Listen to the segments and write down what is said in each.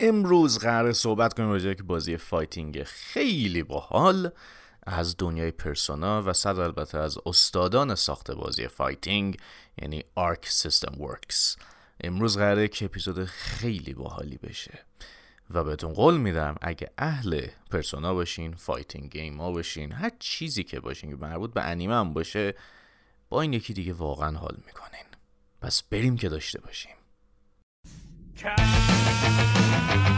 امروز قراره صحبت کنیم راجع به یه بازی fighting خیلی باحال از دنیای Persona و صد البته از استادان ساخت بازی fighting یعنی Arc System Works امروز قراره که اپیزود خیلی باحالی بشه. و بهتون قول میدم اگه اهل Persona باشین fighting game ها باشین هر چیزی که باشین که مربوط به انیمه هم باشه با این یکی دیگه واقعا حال می‌کنین. پس بریم که داشته باشیم. Cat.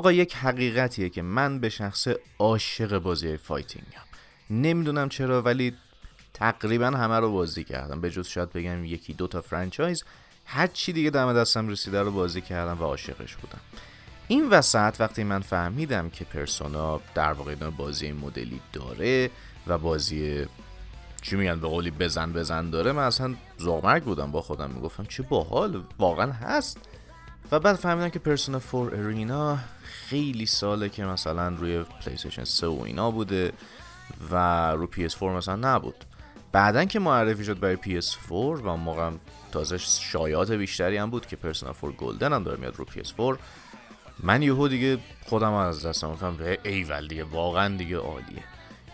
آقا یک حقیقتیه که من به شخصه عاشق بازی fighting م. نمی‌دونم چرا ولی تقریبا همه رو بازی کردم. به جز شاید بگم یکی دو تا franchise. هر چی دیگه دم دستم رسیده رو بازی کردم و عاشقش بودم. این وسط وقتی من فهمیدم که Persona در واقع بازی مدلی داره و بازی چی میگن به قولی بزن بزن داره من اصلا ذوق‌مرگ بودم. با خودم می‌گفتم چه باحال واقعا هست. و بعد فهمیدم که Persona 4 Arena خیلی ساله که مثلا روی PlayStation 3 و اینا بوده و رو PS4 مثلا نبود. بعدن که معرفی شد برای PS4 و اون موقع تازه شایعات بیشتری هم بود که Persona 4 Golden هم داره میاد رو PS4 من یهو دیگه خودم از دستم گفتم ایول دیگه واقعا دیگه عالیه.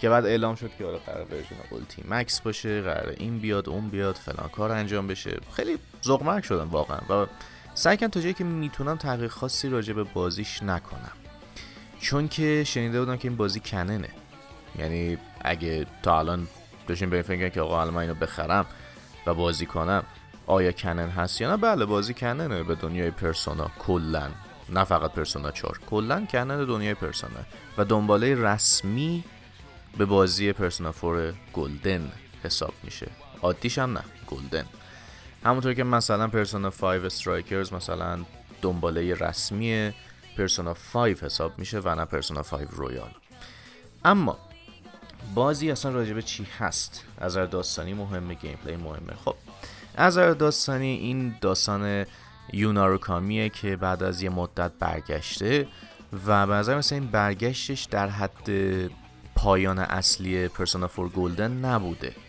که بعد اعلام شد که آره قراره version Ultimax باشه قراره این بیاد اون بیاد فلان کار انجام بشه. خیلی ذوقمرگ شدم واقعا. و سعی کردم تا جایی که می‌تونم تحقیق خاصی راجع به بازیش نکنم. چون که شنیده بودم که این بازی کننه. یعنی اگه تا الان داشتیم به این فکر که آقا الان اینو بخرم و بازی کنم آیا کنن هست یا نه؟ بله بازی کننه به دنیای پرسونا کلا. نه فقط پرسونا 4 کلا کنن دنیای پرسونا. و دنباله رسمی به بازی پرسونا 4 گلدن حساب میشه. عادیش هم نه Golden. همونطور که مثلا Persona 5 Strikers مثلا دنباله رسمی Persona 5 حساب میشه و نه Persona 5 Royal اما بازی اصلا راجب چی هست؟ از داستانی مهمه gameplay مهمه. خب از داستانی این داستان یو ناروکامیه که بعد از یه مدت برگشته و به نظر مثل این برگشتش در حد پایان اصلی Persona 4 Golden نبوده.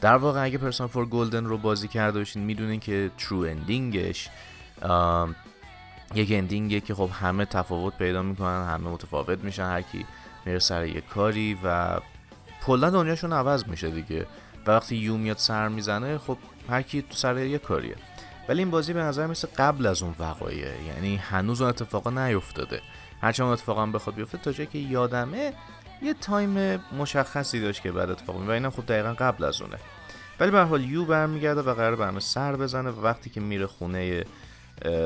در واقع اگه Persona 4 Golden رو بازی کرده باشین می‌دونین که true ending ش یک ending ه که خب همه تفاوت پیدا می‌کنن همه متفاوت میشن هر کی میره سر یه کاری و کلا دنیاشون عوض میشه دیگه. و وقتی یو میاد سر می‌زنه خب هر کی تو سر یه کاریه. ولی این بازی به نظر مثل قبل از اون وقایع یعنی هنوز اون اتفاقا نیفتاده. هرچند اون اتفاقا بخواد بیفته تا جایی که یادمه یه time مشخصی داشت که بعد اتفاق میفته و اینم خب دقیقا قبل از اونه. ولی به هر حال یو برمیگرده و قرار برنامه سر بزنه و وقتی که میره خونه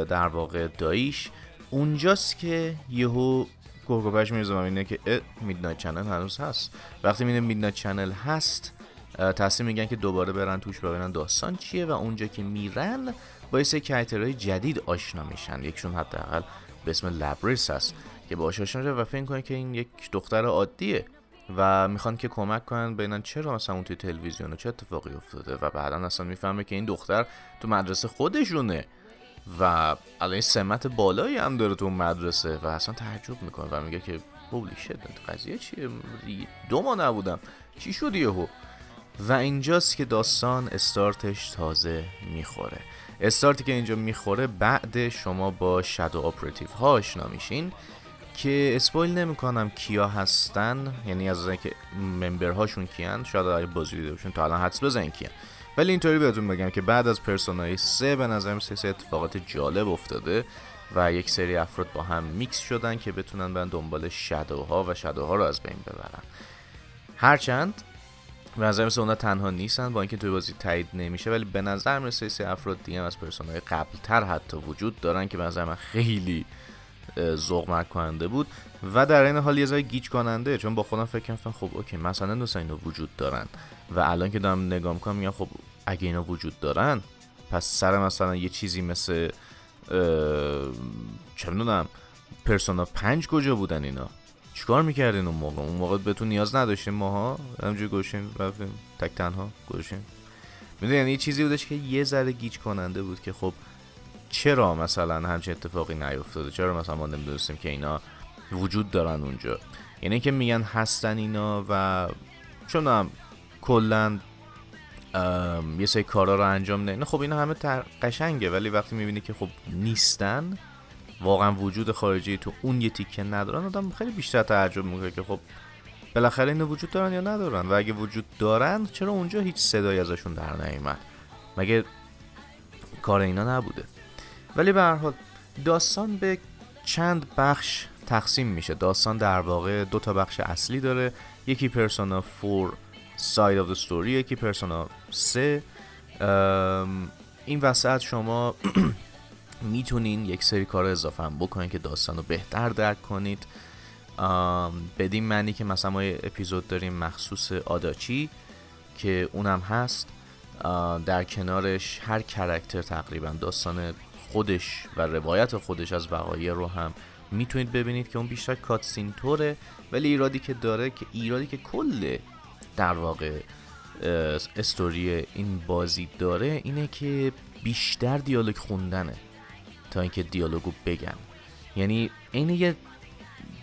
در واقع داییش اونجاست که یهو کرک و پرش می‌ریزه اینه که Midnight Channel هنوز هست. وقتی میبینه Midnight Channel هست تصمیم می‌گیرن که دوباره برن توش ببینن داستان چیه و اونجا که میرن با یه سری جدید آشنا میشن. یکشون حداقل به اسم لبریس هست. که باهاش آشنا و فکر کنه که این یک دختر عادیه و می‌خوان که کمک کنن ببینن چرا مثلا اون توی تلویزیون چه اتفاقی افتاده؟ و بعدا اصلا می‌فهمه که این دختر تو مدرسه خودشونه و الان سمت بالایی هم داره تو مدرسه و اصلا تعجب می‌کنه و میگه که هولی شد قضیه چیه؟ دو ما نبودم چی شد یهو؟ و اینجاست که داستان استارتش تازه می‌خوره. استارتی که اینجا می‌خوره بعد شما با Shadow Operative ها آشنا میشین. که spoil نمی‌کنم کیا هستن یعنی از اینکه member هاشون کیان شاید اگه بازی دیده باشین تا الان حدس بزنین کیان. ولی اینطوری بهتون بگم که بعد از Persona ی 3 به نظر سه سه اتفاقات جالب افتاده و یک سری افراد با هم میکس شدن که بتونن برن دنبال shadow ها و shadow ها رو از بین ببرن. هرچند به نظر مثل اونا تنها نیستن با اینکه توی بازی تایید نمیشه ولی به نظر می‌رسه سه افراد دیگه از پرسونای قبلتر حتی وجود دارن که به نظر من خیلی ذوق کننده بود و در این حال یه ذره گیج کننده چون با خودم فکر کردم خب اوکی مثلا مثلا اینا وجود دارن و الان که دارم نگاه می‌کنم میگم خب اگه اینا وجود دارن پس سر مثلا یه چیزی مثل چه می‌دونم پرسونا پنج کجا بودن اینا؟ چیکار می‌کردین اون موقع؟ اون موقع بهتون نیاز نداشتیم ماها؟ همجوری گوشیم رفتیم تک تنها گوشیم. می‌دونی یعنی یه چیزی بودش که یه ذره گیج کننده بود که خب چرا مثلا همچین اتفاقی نیفتاده؟ چرا مثلا ما نمی‌دونستیم که اینا وجود دارن اونجا؟ یعنی که میگن هستن اینا و چون هم کلا یه سری کارا رو انجام نه خب اینا همه قشنگه ولی وقتی می‌بینی که خب نیستن واقعا وجود خارجی تو اون یه تیکه ندارن آدم خیلی بیشتر تعجب می‌کنه که خب بالاخره اینو وجود دارن یا ندارن؟ و اگه وجود دارن چرا اونجا هیچ صدایی ازشون در نیومد؟ مگه کار اینا نبوده؟ ولی به هر حال داستان به چند بخش تقسیم میشه. داستان در واقع دو تا بخش اصلی داره. یکی پرسونا 4 ساید the story یکی پرسونا 3 ام، این وسط شما می‌تونین یک سری کار اضافه هم بکنین که داستان رو بهتر درک کنید. بدین معنی که مثلا ما یه اپیزود داریم مخصوص آداچی که اونم هست. در کنارش هر کرکتر تقریبا داستان خودش و روایت خودش از وقایع رو هم می‌تونید ببینید که اون بیشتر کاتسین توره ولی ایرادی که داره که ایرادی که کل در واقع استوری این بازی داره اینه که بیشتر دیالوگ خوندنه تا اینکه دیالوگو بگن یعنی این یه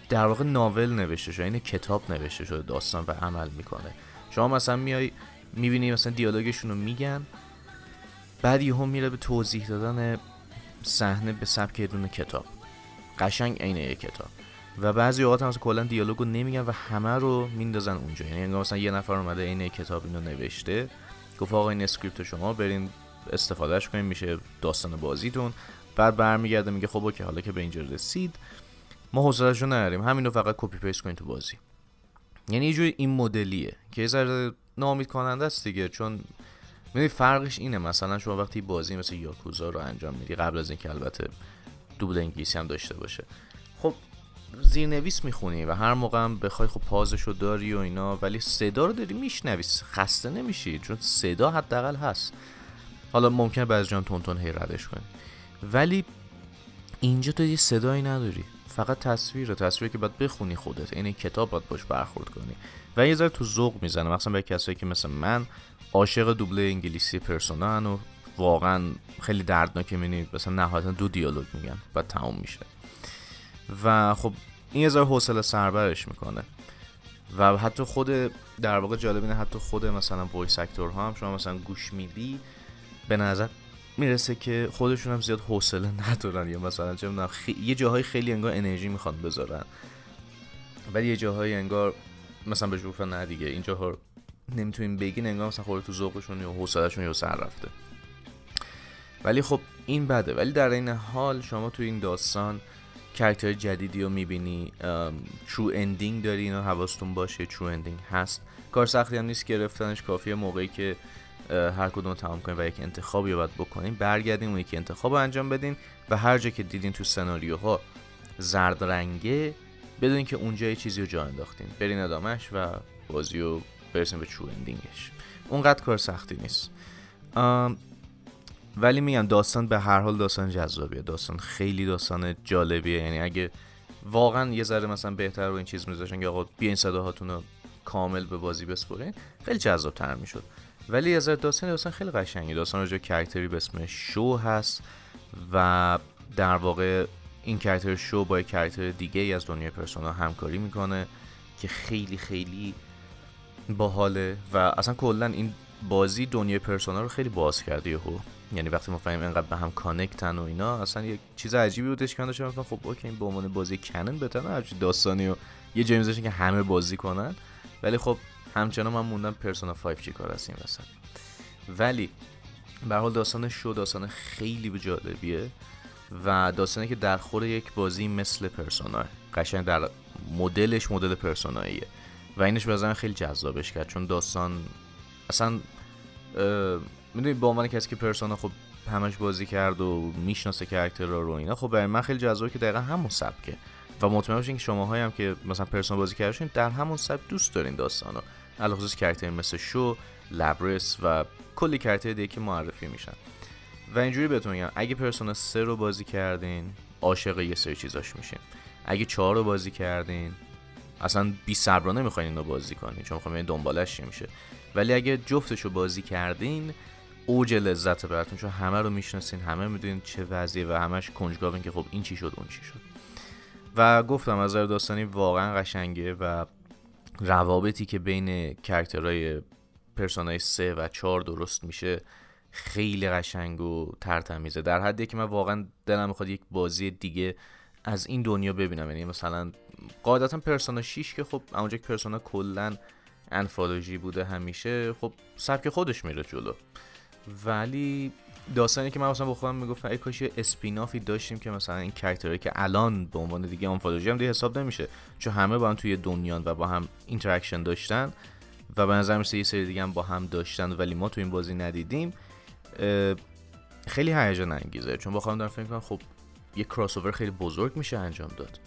در واقع ناول نوشته شده این کتاب نوشته شده داستان و عمل می‌کنه. شما مثلا میای می‌بینی مثلا دیالوگشون رو میگن بعد یهو میره به توضیح دادن صحنه به سبک یه کتاب. قشنگ عین یه کتاب. و بعضی اوقات هم کلا دیالوگو نمیگن و همه رو میندازن اونجا. یعنی انگار مثلا یه نفر اومده عین کتاب اینو نوشته گفت آقا این script شما برین استفاده‌ش کنین میشه داستان بازیتون. بعد برمیگرده میگه خب OK حالا که به اینجا رسید ما حوصله‌شو نداریم. همین رو فقط copy paste کنین تو بازی. یعنی یه جوری این مدلیه که یه ذره ناامید کننده است دیگه چون می‌دونی فرقش اینه. مثلا شما وقتی بازی مثل Yakuza رو انجام میدی قبل از اینکه البته دوبل انگلیسی هم داشته باشه خب زیرنویس می‌خونی و هر موقع هم بخوای خب پازشو داری و اینا ولی صدا رو داری میشنوی. خسته نمیشی چون صدا حداقل هست. حالا ممکنه بعضی جان تون تون هی ردش کنی. ولی اینجا تو یه صدایی نداری. فقط تصویره تصویری که باید بخونی خودت. این کتاب باید باش برخورد کنی. و یه ذره تو ذوق می‌زنه. مثلا به کسایی که مثل من عاشق دوبله انگلیسی پرسونا هن و واقعا خیلی دردناکه می‌بینی. مثلا نهایتا دو دیالوگ میگن و تموم میشه. و خب این یه ذره حوصله سربرش می‌کنه. و حتی خود در واقع جالب اینه حتی خود مثلا وایس اکتورها هم شما مثلا گوش میدی به نظر می‌رسه که خودشون هم زیاد حوصله ندارن. یا مثلا چه خی... یه جاهای خیلی انگار انرژی می‌خوان بذارن. ولی یه جاهای انگار مثلا به جوفه نه دیگه این جاها نمی‌تونیم بگین انگار مثلا خورده تو ذوقشون یا حوصلهشون یا سر رفته. ولی خب این بده. ولی در این حال شما تو این داستان character جدیدی رو می‌بینی true ending داری اینا حواستون باشه true ending هست. کار سختی هم نیست گرفتنش کافیه موقعی که هر کدوم رو تمام کنین و یک انتخابی باید بکنین برگردین اون یکی انتخاب انجام بدین و هر جا که دیدین تو سناریوها زرد رنگه بدونین که اونجا یه چیزی رو جا انداختین. برین ادامهش و بازی رو برسین به ترو اندینگش اونقدر کار سختی نیست. ولی میگم داستان به هر حال داستان جذابیه. داستان خیلی داستان جالبیه. یعنی اگه واقعا یه ذره مثلا بهتر رو این چیز میذاشن که آقا بیاین صداهاتون رو کامل به بازی بسپرین خیلی جذاب تر می‌شد. ولی از داستان داستان خیلی قشنگی. داستان راجع کرکتری به اسم شو هست و در واقع این character شو با یک character دیگه ای از دنیای Persona همکاری می‌کنه که خیلی خیلی باحاله و اصلا کلا این بازی دنیای Persona رو خیلی باز کرده یهو. یعنی وقتی می‌فهمیم اینقدر به هم کانکتن و اینا اصلا یک چیز عجیبی بودش که من داشتم خب اوکی این به عنوان بازی کنن بهتره هرچی داستانی و یه جایی می‌ذاشتن که همه بازی کنن. ولی خب همچنان من موندم Persona 5 چی کار است این ولی به حال داستان شو داستان خیلی جالبیه و داستانی که در خور یک بازی مثل پرسونا قشنگ در مدلش مدل پرسوناییه. و اینش به خیلی جذابش کرد چون داستان اصلا می‌دونی به عنوان کسی که پرسونا خب همش بازی کرد و می‌شناسه کرکتر رو اینا خب برای من خیلی جذابه که دقیقا همون سبکه. و مطمئن باشین که شماهایی هم که مثلا پرسونا بازی کردین در همون سبک دوست دارین علاوه خصوص کرکتر مثل شو لبرس و کلی کرکتر دیگه که معرفی میشن. و اینجوری بهتون میگم اگه پرسونا 3 رو بازی کردین عاشق یه سری چیزاش میشین. اگه چهار رو بازی کردین اصلا بی صبرانه می‌خواین اینو بازی کنین چون می‌خواین دنبالش چی میشه. ولی اگه جفتش رو بازی کردین اوج لذت براتون چون همه رو می‌شناسین همه می‌دونین چه وضعیه و همش کنجکاوین که خب این چی شد اون چی شد. و گفتم از داستانی واقعا قشنگه و روابطی که بین character های Persona ی سه و چهار درست میشه خیلی قشنگ و ترتمیزه. در حدی که من واقعا دلم می‌خواد یک بازی دیگه از این دنیا ببینم. یعنی مثلا قاعدتا Persona 6 که خب اونجا که Persona کلا انفالوژی بوده همیشه خب سبک خودش میره جلو. ولی داستانی که من مثلا با خودم می‌گفتم ای کاش spin-off ی داشتیم که مثلا این character هایی که الان به عنوان دیگه آنفالوژی هم دیگه حساب نمیشه چون همه با هم توی دنیان و با هم interaction داشتن و به نظر میرسه یه سری دیگه هم با هم داشتن ولی ما تو این بازی ندیدیم. خیلی هیجان انگیزه. چون با خودم دارم فکر کنم خب یه cross خیلی بزرگ میشه انجام داد.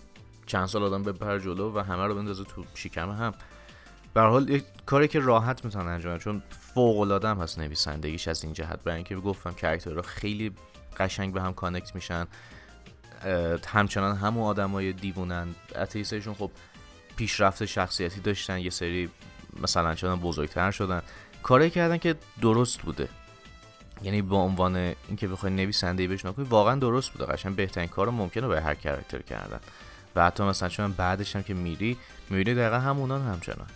چند سال آدم بپر جلو و همه رو بندازه تو شکم هم. به حال یک کاری که راحت می‌تونن انجام چون فوق العاده هم هست نویسندگیش از این جهت. برای اینکه گفتم character ها خیلی قشنگ به هم connect میشن. همچنان همون آدمای دیوونن. حتی سریشون خب پیشرفت شخصیتی داشتن. یه سری مثلا چنان بزرگتر شدن. کاری کردن که درست بوده. یعنی به عنوان اینکه بخوای نویسنده بهش نکنی واقعا درست بوده. قشنگ بهترین کار ممکنه به هر کرکتر کردن. و حتی مثلا چون بعدش هم که میری می‌بینی دقیقا همونان همچنان.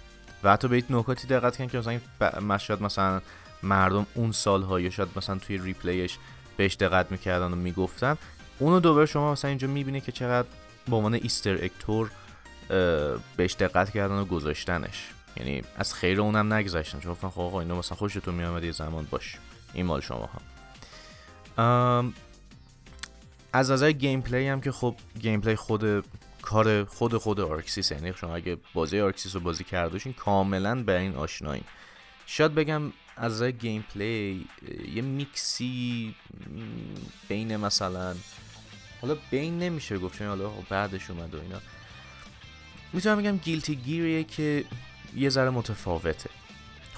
و حتی به این نکاتی دقت کن که مثلا مشهد مثلا مردم اون سالها یا شاید مثلا توی ریپلیش بهش دقت می‌کردن و می‌گفتن اونو دوباره شما مثلا اینجا می‌بینی که چقدر به عنوان Easter egg طور بهش دقت کردن و گذاشتنش. یعنی از خیر اونم نگذاشتن چون گفتن خب آقا اینو مثلا خوشتون میامد یه زمان باش. این مال شما ها. از نظر gameplay هم که خب gameplay خود کار خود خود Arc Sys یعنی شما اگه بازی Arc Sys رو بازی کرده باشین کاملا به این آشنایی شاید بگم از نظر gameplay یه میکسی بین مثلا حالا بین نمیشه گفت چون حالا بعدش اومد و اینا. می‌تونم بگم Guilty Gear یه که یه ذره متفاوته.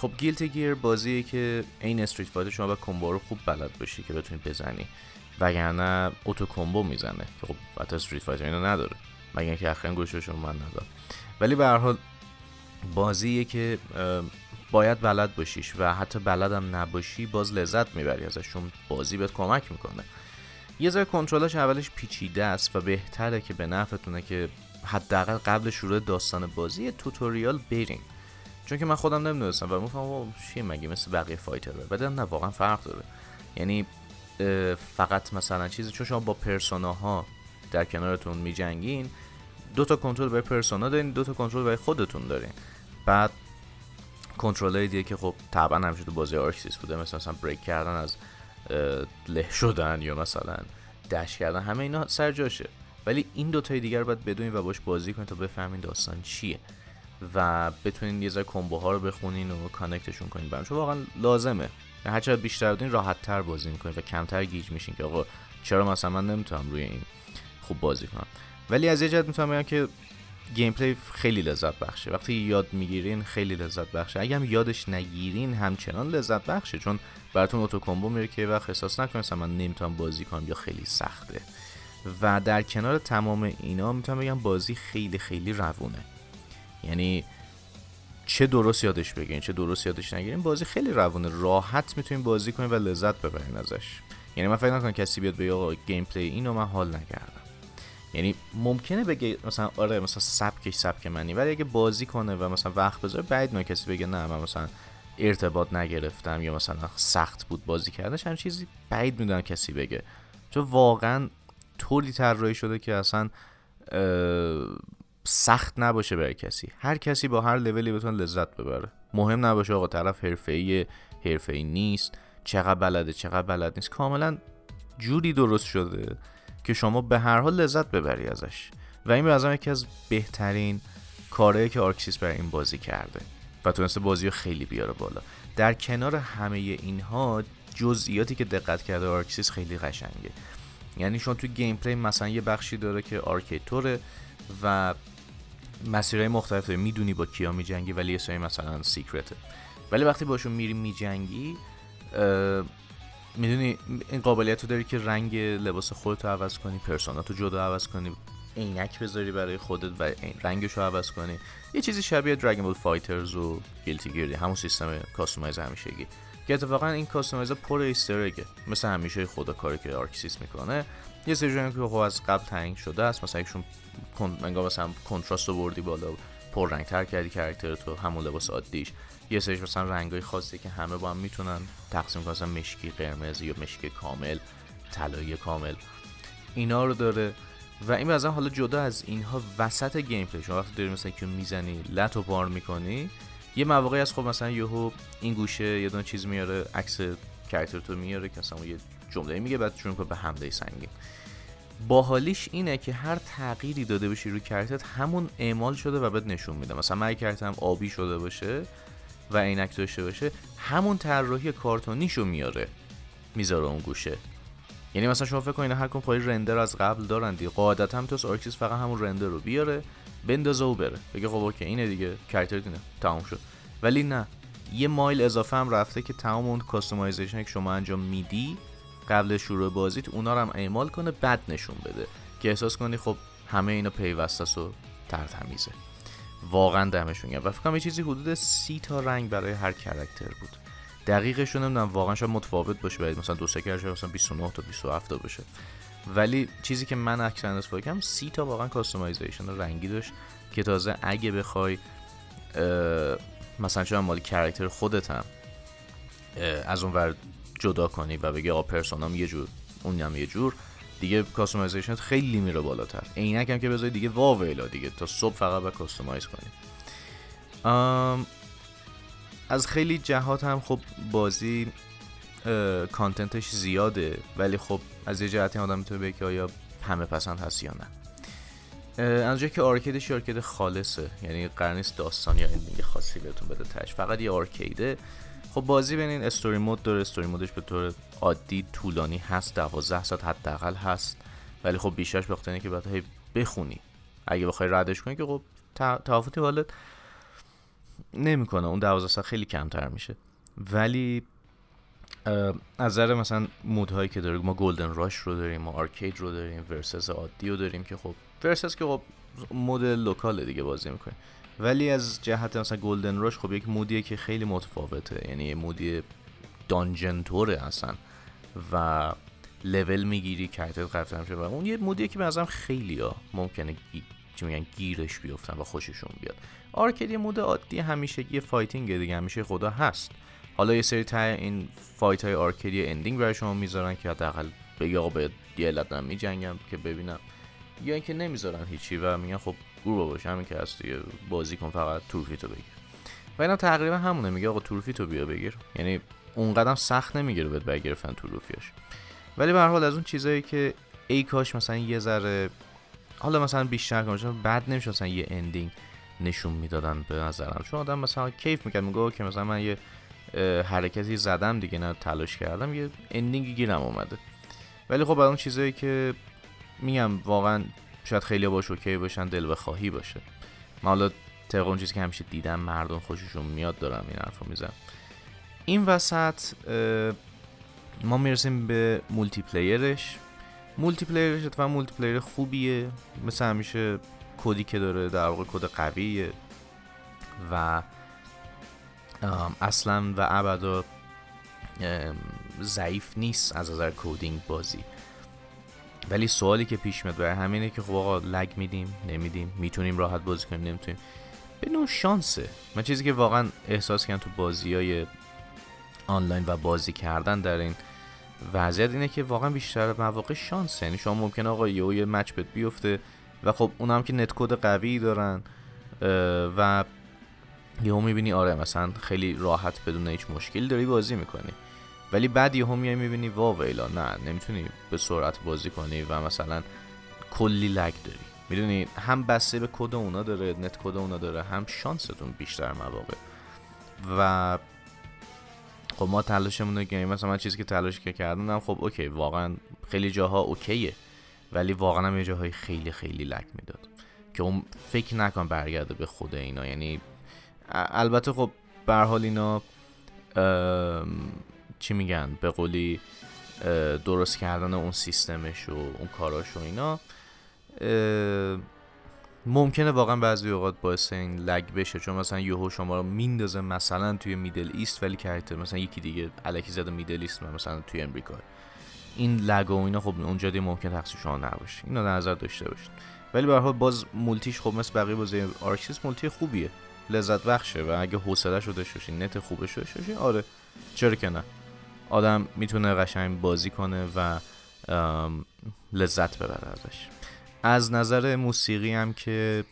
خب Guilty Gear بازیه که این Street Fighter شما با combo رو خوب بلد باشی که بتونی بزنی. وگرنه auto combo می‌زنه. که خب حتی Street Fighter اینو نداره. مگر اینکه اخیرا گوشش من ندارم. ولی به هر حال بازیه که باید بلد باشیش و حتی بلدم نباشی باز لذت می‌بری ازش چون بازی بهت کمک می‌کنه. یه ذره کنترلش اولش پیچیده است و بهتره که به نفعتونه که حداقل قبل شروع داستان بازی توتوریال برین چون که من خودم نمی‌دونستم و می‌فهمم چیه مگه مثل بقیه فایتر بعد نه واقعا فرق داره. یعنی فقط مثلا چیزی چون شما با پرسوناها در کنارتون میجنگین دو تا کنترل برای Persona دارین دو تا کنترل برای خودتون دارین. بعد کنترل های دیگه که خب طبعا همیشه تو بازی Arc Sys بوده مثلا مثلا break کردن از له شدن یا مثلا dash کردن همه اینا سر جاشه. ولی این دو تای دیگر باید بدونین و باش بازی کنین تا بفهمین داستان چیه. و بتونین یه ذره combo ها رو بخونین و connect شون کنین برام. چون واقعا لازمه. هر بیشتر بدین راحت تر بازی می‌کنین و کمتر گیج میشین که آقا چرا مثلا من نمی‌تونم روی این خوب بازی کنم؟ ولی از یه جهت می‌تونم بگم که گیم پلی خیلی لذت بخشه. وقتی یاد می‌گیرین خیلی لذت بخشه. اگه هم یادش نگیرین همچنان لذت بخشه. چون براتون اتو کمبو میره که وقت احساس نکنید من نمی‌تونم بازی کنم یا خیلی سخته. و در کنار تمام اینا می‌تونم بگم بازی خیلی خیلی روونه. یعنی چه درست یادش بگیرین چه درست یادش نگیرین بازی خیلی روونه راحت می‌تونین بازی کنین و لذت ببرین ازش. یعنی من فکر نکنم کسی بیاد بگه آقا گیم پلی اینو من حال نکردم. یعنی ممکنه بگه مثلا آره مثلا سبکش سبک منی ولی اگه بازی کنه و مثلا وقت بذاره بعد نه کسی بگه نه من مثلا ارتباط نگرفتم یا مثلا سخت بود بازی کردنش هم چیزی بعید می‌دونم کسی بگه. چون واقعا طوری طراحی شده که اصلا سخت نباشه برای کسی. هر کسی با هر لولی بتونه لذت ببره. مهم نباشه آقا طرف حرفه‌ای حرفه‌ای نیست. چقدر بلده چقدر بلد نیست. کاملا جوری درست شده که شما به هر حال لذت ببری ازش. و این به یکی از بهترین کارهایی که Arc Sys برای این بازی کرده و تونسته بازی رو خیلی بیاره بالا. در کنار همه اینها جزئیاتی که دقت کرده Arc Sys خیلی قشنگه. یعنی شما تو gameplay مثلا یه بخشی داره که arcade طوره و مسیرهای مختلف داره می‌دونی با کیا میجنگی ولی یه سری مثلا secret ه ولی وقتی باشون میری میجنگی می‌دونی این قابلیت رو داری که رنگ لباس خودت رو عوض کنی Persona ت رو جدا عوض کنی عینک بذاری برای خودت و رنگش رو عوض کنی. یه چیزی شبیه Dragon Ball FighterZ و Guilty Gear همون سیستم customize همیشگی. که اتفاقا این customize پر Easter egg ه مثل همیشه خدا کاری که Arc Sys می‌کنه. یه سری که خب از قبل تعیین شده است. مثلا یکشون منگاه مثلا کنتراست رو بردی بالا پر رنگ تر کردی character تو همون لباس عادیش. یه سریش مثلا رنگای خاصی که همه با هم می‌تونن تقسیم کنن مشکی قرمز یا مشکی کامل طلایی کامل. اینا رو داره. و این مثلا حالا جدا از اینها وسط gameplay شما وقتی داری مثلا که می‌زنی لط و می‌کنی یه مواقعی از خب مثلا یهو این گوشه یه دونه چیز میاره عکس character تو میاره که مثلا یه جمله میگه بعد شروع به حمله سنگین. باحالیش اینه که هر تغییری داده باشی رو character ت همون اعمال شده و بهت نشون میده. مثلا من character م آبی شده باشه و عینک داشته باشه همون طراحی کارتونیشو میاره می‌ذاره اون گوشه. یعنی مثلا شما فکر کنید هر کمپانی render از قبل دارن دیگه. قاعدتا تو Arc Sys فقط همون render رو بیاره بندازه و بره. بگه خب اوکی اینه دیگه. character ت اینه تمام شد. ولی نه. یه مایل اضافه هم رفته که تمام اون customization که شما انجام میدی قبل شروع بازیت اونا رو هم اعمال کنه بد نشون بده. که احساس کنی خب همه اینا پیوسته و ترتمیزه. واقعا دمشون گرم. و فکر یه چیزی حدود سی تا رنگ برای هر character بود. دقیقش رو نمی‌دونم واقعا شاید متفاوت باشه باید مثلا دو سه character مثلا 29 تا 27 تا باشه. ولی چیزی که من اکثرا استفاده کردم سی تا واقعا customization رنگی داشت که تازه اگه بخوای مثلا چون مال character خودت هم از اون ور جدا کنی و بگی آقا پرسونام یه جور اون هم یه جور دیگه customization خیلی میره بالاتر. عینک هم که بذاری دیگه واویلا دیگه تا صبح فقط با customize کنی. از خیلی جهات هم خب بازی content ش زیاده ولی خب از یه جهتی آدم می‌تونه بگه که آیا همه پسند هست یا نه. از که arcade ش arcade خالصه. یعنی قرار نیست داستان یا ending خاصی بهتون بده تهش فقط یه arcade ه خب بازی ببینین story mode داره story mode ش به طور عادی طولانی هست 12 ساعت حداقل هست. ولی خب بیشترش به که باید بخونی. اگه بخوای ردش کنی که خب تفاوتی والد نمی‌کنه. اون 12 ساعت خیلی کمتر میشه. ولی از نظر مثلا mode هایی که داریم ما golden rush رو داریم ما arcade رو داریم versus عادی رو داریم که خب versus که خب mode local دیگه بازی می‌کنیم ولی از جهت مثلا golden rush خب یک mode یه که خیلی متفاوته. یعنی mode ی dungeon طوره اصلا. و لول می‌گیری character ت قفل میشه و اون یه mode یه که به خیلی ها ممکنه. چی میگن گیرش بیفتن و خوششون بیاد. arcade یه mode عادی همیشه یه fighting دیگه. همیشه خدا هست. حالا یه سری تا این fight های arcade ی ending برای شما می‌ذارن که حداقل بگی آقا به یه علت میجنگم که ببینم. یا اینکه نمی‌ذارن هیچی و میگن خب گروه باشه همین که هست بازی کن فقط تورفیتو بگیر. و اینا تقریبا همونه میگه آقا تورفیتو بیا بگیر. یعنی اون قدم سخت نمی‌گیره بهت برای گرفتن trophy اش ولی به هر حال از اون چیزایی که ای کاش مثلا یه ذره حالا مثلا بیشتر کنم بعد نمیشه مثلا یه ending نشون می‌دادن به نظرم. چون آدم مثلا کیف می‌کرد میگه که مثلا من یه حرکتی زدم دیگه نه تلاش کردم یه ending ی گیرم اومده. ولی خب اون چیزایی که میگم واقعا شاید خیلی باش OK باشن دل بخواهی باشه. من حالا چیزی که همیشه دیدم مردم خوششون میاد دارم این حرفو می‌زنم. این وسط ما می‌رسیم به multiplayer ش multiplayer ش اتفاقا multiplayer خوبیه. مثل همیشه کدی که داره در واقع کد قویه. و اصلا و ابدا ضعیف نیست از نظر کودینگ بازی. ولی سوالی که پیش میاد برای همینه که خب آقا لگ میدیم نمیدیم می‌تونیم راحت بازی کنیم نمی‌تونیم. به نوع شانسه. من چیزی که واقعا احساس کردم تو بازی های آنلاین و بازی کردن در این وضعیت اینه که واقعا بیشتر مواقع شانسه. یعنی شما ممکنه آقا یه یه مچ بهت بیفته و خب اونم که نت کد قوی دارن و یهو می‌بینی آره مثلا خیلی راحت بدون هیچ مشکلی داری بازی می‌کنی. ولی بعد یهو میای می‌بینی وا ویلا نه نمی‌تونی به سرعت بازی کنی و مثلا کلی lag داری. می‌دونی هم بسته به کد اونا داره net code اونا داره هم شانستون بیشتر مواقع. و خب ما تلاشمون رو مثلا من چیزی که تلاش که کردم خب OK واقعا خیلی جاها OK ه ولی واقعا هم یه جاهای خیلی خیلی lag می‌داد. که اون فکر نکن برگرده به خود اینا. یعنی البته خب به حال اینا چی میگن به قولی درست کردن اون سیستمش و اون کاراش و اینا. ممکنه واقعا بعضی اوقات باعث این lag بشه چون مثلا یهو شما رو میندازه مثلا توی Middle East ولی character مثلا یکی دیگه الکی زده Middle East مثلا توی امریکا. این lag و اینا خب اونجا دیگه ممکن تقصیر شما نباشه. اینو در نظر داشته باشید. ولی به حال باز multi ش خب مثل بقیه بازی Arc Sys multi خوبیه. لذت بخشه و اگه حوصله شو باشین نت خوبش داشته باشین. آره چرا که نه. آدم می‌تونه قشنگ بازی کنه و لذت ببره ازش. از نظر موسیقی هم که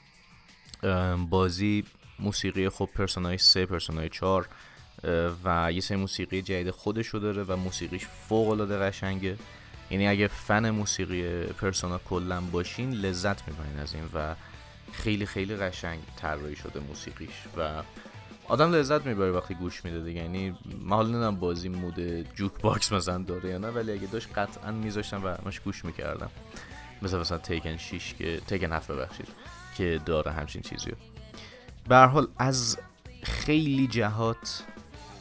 بازی موسیقی خب پرسونای 3 پرسونای 4 و یه سری موسیقی جدید خودشو داره و موسیقیش فوق العاده قشنگه. یعنی اگه فن موسیقی پرسونا کلا باشین لذت می‌برین از این و خیلی خیلی قشنگ طراحی شده موسیقیش و آدم لذت می‌بره وقتی گوش میده دیگه. یعنی من حالا بازی mode jukebox مثلا داره یا نه ولی اگه داشت قطعا میذاشتم و همش گوش می‌کردم. مثل مثلا Tekken 6 که Tekken 7 ببخشید که داره همچین چیزی به حال از خیلی جهات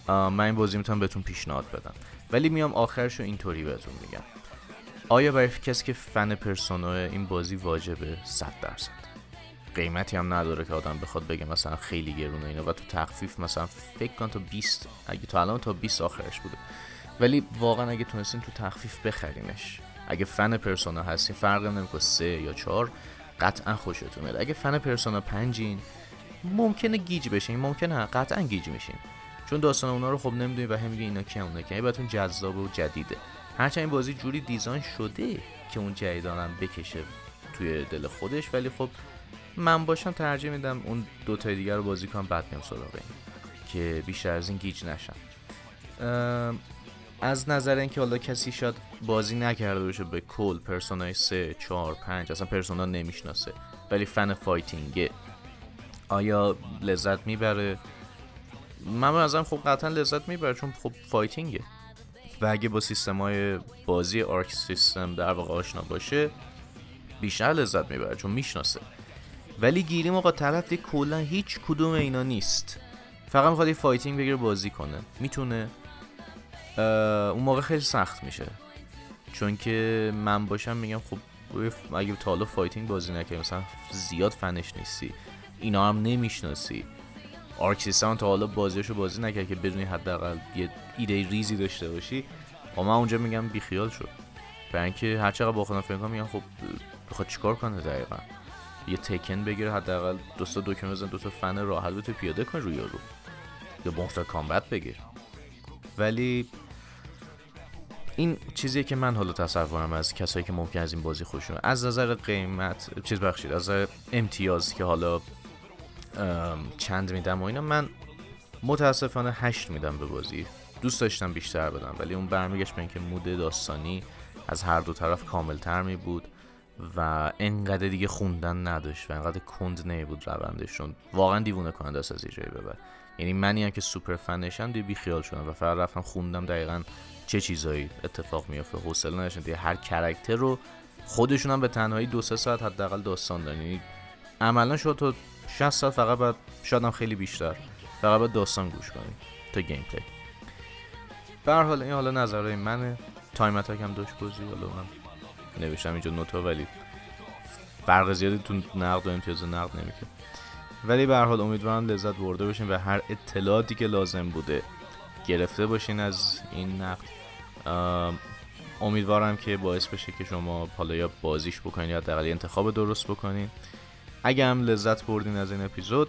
من این بازی می‌تونم بهتون پیشنهاد بدم. ولی میام آخرش رو اینطوری بهتون میگم. آیا برای کسی که فن پرسونا این بازی واجبه؟ 100 درصد. قیمتی هم نداره که آدم بخواد بگه مثلا خیلی گرونه اینا. و تو تخفیف مثلا فکر کن تا 20 اگه تا الان تا 20 آخرش بوده. ولی واقعا اگه تونستین تو تخفیف بخرینش. اگه فن پرسونا هستین فرق نمی‌کنه سه یا چهار قطعا خوشتون میاد. اگه فن پرسونا پنجین ممکنه گیج بشین. ممکنه قطعا گیج میشین. چون داستان اونا رو خب نمی‌دونی و هم میگه اینا کی اونا کی براتون جذاب و جدیده. هرچند این بازی جوری design شده که اون جدیدان هم بکشه توی دل خودش ولی خب من باشم ترجیح میدم اون دو تای دیگر رو بازی کنم بعد میام سراغ این که بیشتر از این گیج نشم. از نظر اینکه حالا کسی شاید بازی نکرده باشه به کل پرسونای 3 4 5 اصلا پرسونا نمی‌شناسه ولی fan fighting ه آیا لذت می‌بره؟ من نظرم خب قطعا لذت می‌بره چون خب fighting ه و اگه با سیستم های بازی Arc System در واقع آشنا باشه بیشتر لذت می‌بره چون می‌شناسه. ولی گیریم آقا طرف دیگه کلا هیچ کدوم اینا نیست. فقط می‌خواد یه fighting بگیره بازی کنه. می‌تونه. اون موقع خیلی سخت میشه. چون که من باشم میگم خب اگه تا حالا fighting بازی نکردی مثلا زیاد فنش نیستی. اینا هم نمی‌شناسی. Arc System تا حالا بازیشو بازی نکرد که بدونی حداقل یه ایده ریزی داشته باشی. و من اونجا میگم بیخیال شد برای اینکه هر چقدر با خودم فکر میگم خب بخواد چیکار کنه دقیقا؟ یه Tekken بگیره حداقل دو تا دکمه بزن دو تا فن راحت بتو پیاده کن روی رو یا Mortal Kombat بگیر. ولی این چیزیه که من حالا تصورم از کسایی که ممکن از این بازی خوشون از نظر قیمت چیز بخشید از امتیاز که حالا چند میدم و اینا من متاسفانه هشت میدم به بازی. دوست داشتم بیشتر بدم ولی اون برمیگشت به اینکه مود داستانی از هر دو طرف کاملتر می بود و انقدر دیگه خوندن نداشت و انقدر کند بود روندشون. واقعا دیوونه کننده است از یه جایی ببر. یعنی منی هم که سوپر fanشم دیگه بیخیال شدم و فقط رفتم خوندم دقیقا چه چیزایی اتفاق میافته. حوصله نداشتم. دیگه هر character رو خودشون هم به تنهایی دو سه ساعت حداقل داستان دارن. یعنی عملا شد تا 60 ساعت فقط باید شاید هم خیلی بیشتر. فقط باید داستان گوش کنیم تا gameplay به حال این حالا نظرهای منه. attack هم داشت بازی. حالا من نوشتم. اینجا not ولی فرق زیادی تو نقد و امتیاز نقد نمی‌کنه. ولی به هر حال امیدوارم لذت برده باشین و هر اطلاعاتی که لازم بوده گرفته باشین از این نقد. ام، امیدوارم که باعث بشه که شما حالا یا بازیش بکنین یا حداقل انتخاب درست بکنین. اگه هم لذت بردین از این اپیزود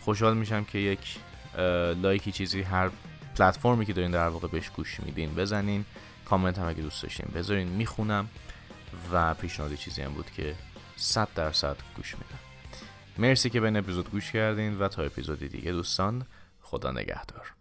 خوشحال میشم که یک لایکی چیزی هر پلتفرمی که دارین در واقع بهش گوش میدین بزنین. کامنت هم اگه دوست داشتین بذارین. می‌خونم. و پیشنهادی چیزی هم بود که 100 درصد گوش میدم. مرسی که به این اپیزود گوش کردین و تا اپیزودی دیگه دوستان خدا نگهدار.